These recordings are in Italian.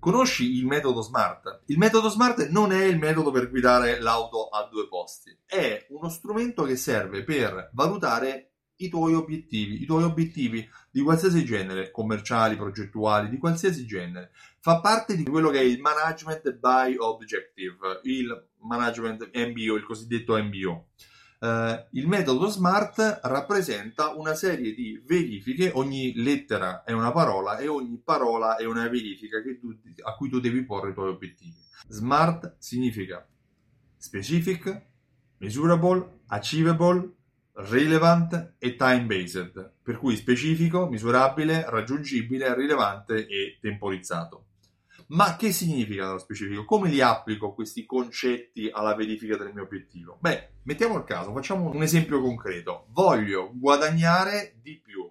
Conosci il metodo SMART? Il metodo SMART non è il metodo per guidare l'auto a due posti, è uno strumento che serve per valutare i tuoi obiettivi, i tuoi obiettivi di qualsiasi genere, commerciali, progettuali, di qualsiasi genere. Fa parte di quello che è il management by objective, il management MBO, il cosiddetto MBO. Uh, il metodo SMART rappresenta una serie di verifiche, ogni lettera è una parola e ogni parola è una verifica tu, a cui tu devi porre i tuoi obiettivi. SMART significa specific, measurable, achievable, relevant e time based, per cui specifico, misurabile, raggiungibile, rilevante e temporizzato. Ma che significa nello specifico? Come li applico questi concetti alla verifica del mio obiettivo? Beh, mettiamo il caso, facciamo un esempio concreto. Voglio guadagnare di più.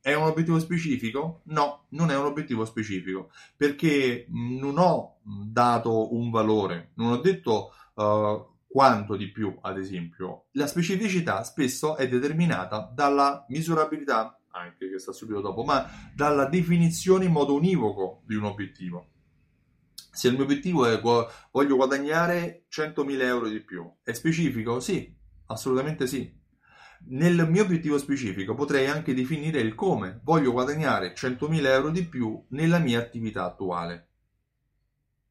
È un obiettivo specifico? No, non è un obiettivo specifico, perché non ho dato un valore, non ho detto uh, quanto di più, ad esempio. La specificità spesso è determinata dalla misurabilità, anche che sta subito dopo, ma dalla definizione in modo univoco di un obiettivo. Se il mio obiettivo è voglio guadagnare 100.000 euro di più, è specifico? Sì, assolutamente sì. Nel mio obiettivo specifico potrei anche definire il come. Voglio guadagnare 100.000 euro di più nella mia attività attuale.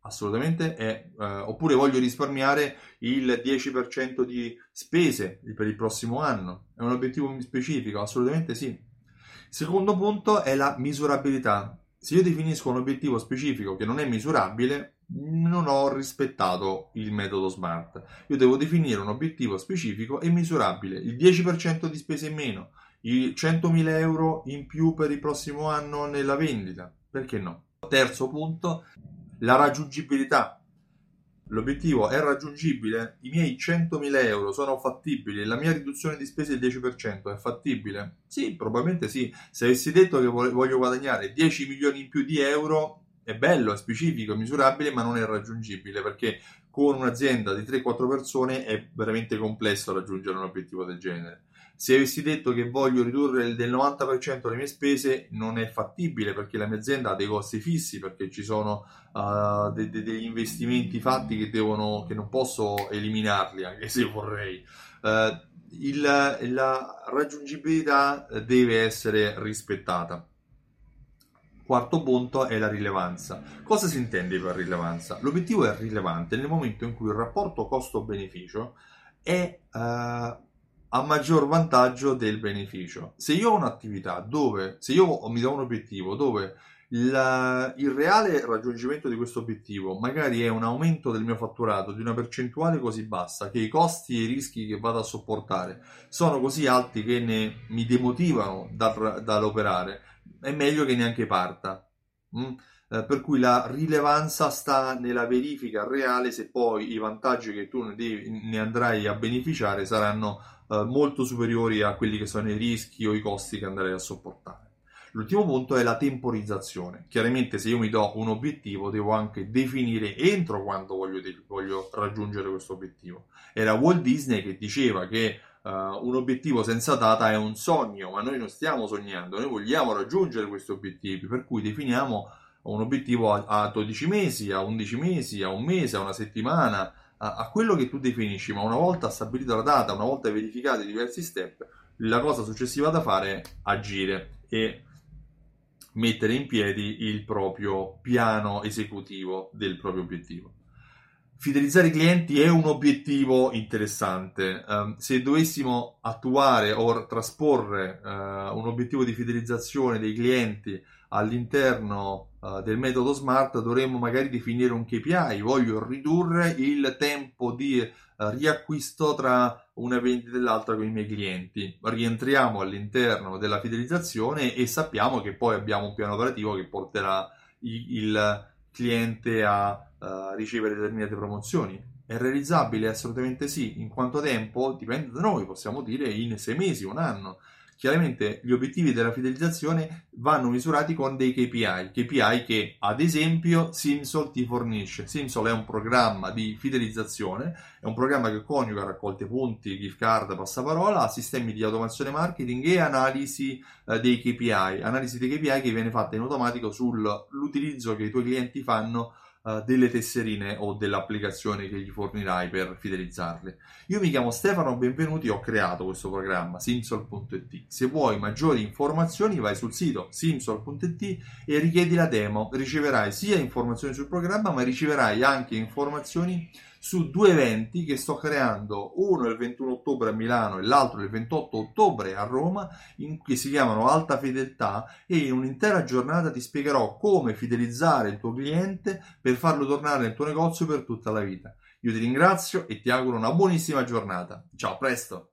Assolutamente è. Eh, oppure voglio risparmiare il 10% di spese per il prossimo anno. È un obiettivo specifico? Assolutamente sì. Secondo punto è la misurabilità se io definisco un obiettivo specifico che non è misurabile, non ho rispettato il metodo SMART. Io devo definire un obiettivo specifico e misurabile, il 10% di spese in meno, i 100.000 euro in più per il prossimo anno nella vendita, perché no? Terzo punto, la raggiungibilità. L'obiettivo è raggiungibile? I miei 100.000 euro sono fattibili? La mia riduzione di spese del 10% è fattibile? Sì, probabilmente sì. Se avessi detto che voglio guadagnare 10 milioni in più di euro, è bello, è specifico, è misurabile, ma non è raggiungibile perché con un'azienda di 3-4 persone è veramente complesso raggiungere un obiettivo del genere. Se avessi detto che voglio ridurre del 90% le mie spese, non è fattibile perché la mia azienda ha dei costi fissi, perché ci sono uh, de- de- degli investimenti fatti che, devono, che non posso eliminarli, anche se vorrei. Uh, il, la raggiungibilità deve essere rispettata. Quarto punto è la rilevanza. Cosa si intende per rilevanza? L'obiettivo è rilevante nel momento in cui il rapporto costo-beneficio è uh, a maggior vantaggio del beneficio. Se io ho un'attività dove, se io mi do un obiettivo dove la, il reale raggiungimento di questo obiettivo magari è un aumento del mio fatturato di una percentuale così bassa che i costi e i rischi che vado a sopportare sono così alti che ne, mi demotivano da, dall'operare, è meglio che neanche parta. Mm? Eh, per cui la rilevanza sta nella verifica reale se poi i vantaggi che tu ne, devi, ne andrai a beneficiare saranno eh, molto superiori a quelli che sono i rischi o i costi che andrei a sopportare. L'ultimo punto è la temporizzazione. Chiaramente se io mi do un obiettivo devo anche definire entro quando voglio, voglio raggiungere questo obiettivo. Era Walt Disney che diceva che uh, un obiettivo senza data è un sogno, ma noi non stiamo sognando, noi vogliamo raggiungere questi obiettivi, per cui definiamo un obiettivo a, a 12 mesi, a 11 mesi, a un mese, a una settimana, a, a quello che tu definisci, ma una volta stabilita la data, una volta verificati i diversi step, la cosa successiva da fare è agire e mettere in piedi il proprio piano esecutivo del proprio obiettivo. Fidelizzare i clienti è un obiettivo interessante. Um, se dovessimo attuare o trasporre uh, un obiettivo di fidelizzazione dei clienti all'interno uh, del metodo SMART, dovremmo magari definire un KPI. Voglio ridurre il tempo di uh, riacquisto tra una vendita e l'altra con i miei clienti. Rientriamo all'interno della fidelizzazione e sappiamo che poi abbiamo un piano operativo che porterà il cliente a uh, ricevere determinate promozioni? È realizzabile? Assolutamente sì. In quanto tempo? Dipende da noi, possiamo dire in sei mesi, un anno. Chiaramente gli obiettivi della fidelizzazione vanno misurati con dei KPI, KPI che ad esempio Simsol ti fornisce. Simsol è un programma di fidelizzazione, è un programma che coniuga raccolte punti, gift card, passaparola, sistemi di automazione marketing e analisi eh, dei KPI, analisi dei KPI che viene fatta in automatico sull'utilizzo che i tuoi clienti fanno uh, delle tesserine o dell'applicazione che gli fornirai per fidelizzarli. Io mi chiamo Stefano, benvenuti, ho creato questo programma simsol.it. Se vuoi maggiori informazioni vai sul sito simsol.it e richiedi la demo, riceverai sia informazioni sul programma ma riceverai anche informazioni su due eventi che sto creando, uno il 21 ottobre a Milano e l'altro il 28 ottobre a Roma, in cui si chiamano Alta Fedeltà e in un'intera giornata ti spiegherò come fidelizzare il tuo cliente per farlo tornare nel tuo negozio per tutta la vita. Io ti ringrazio e ti auguro una buonissima giornata. Ciao, a presto!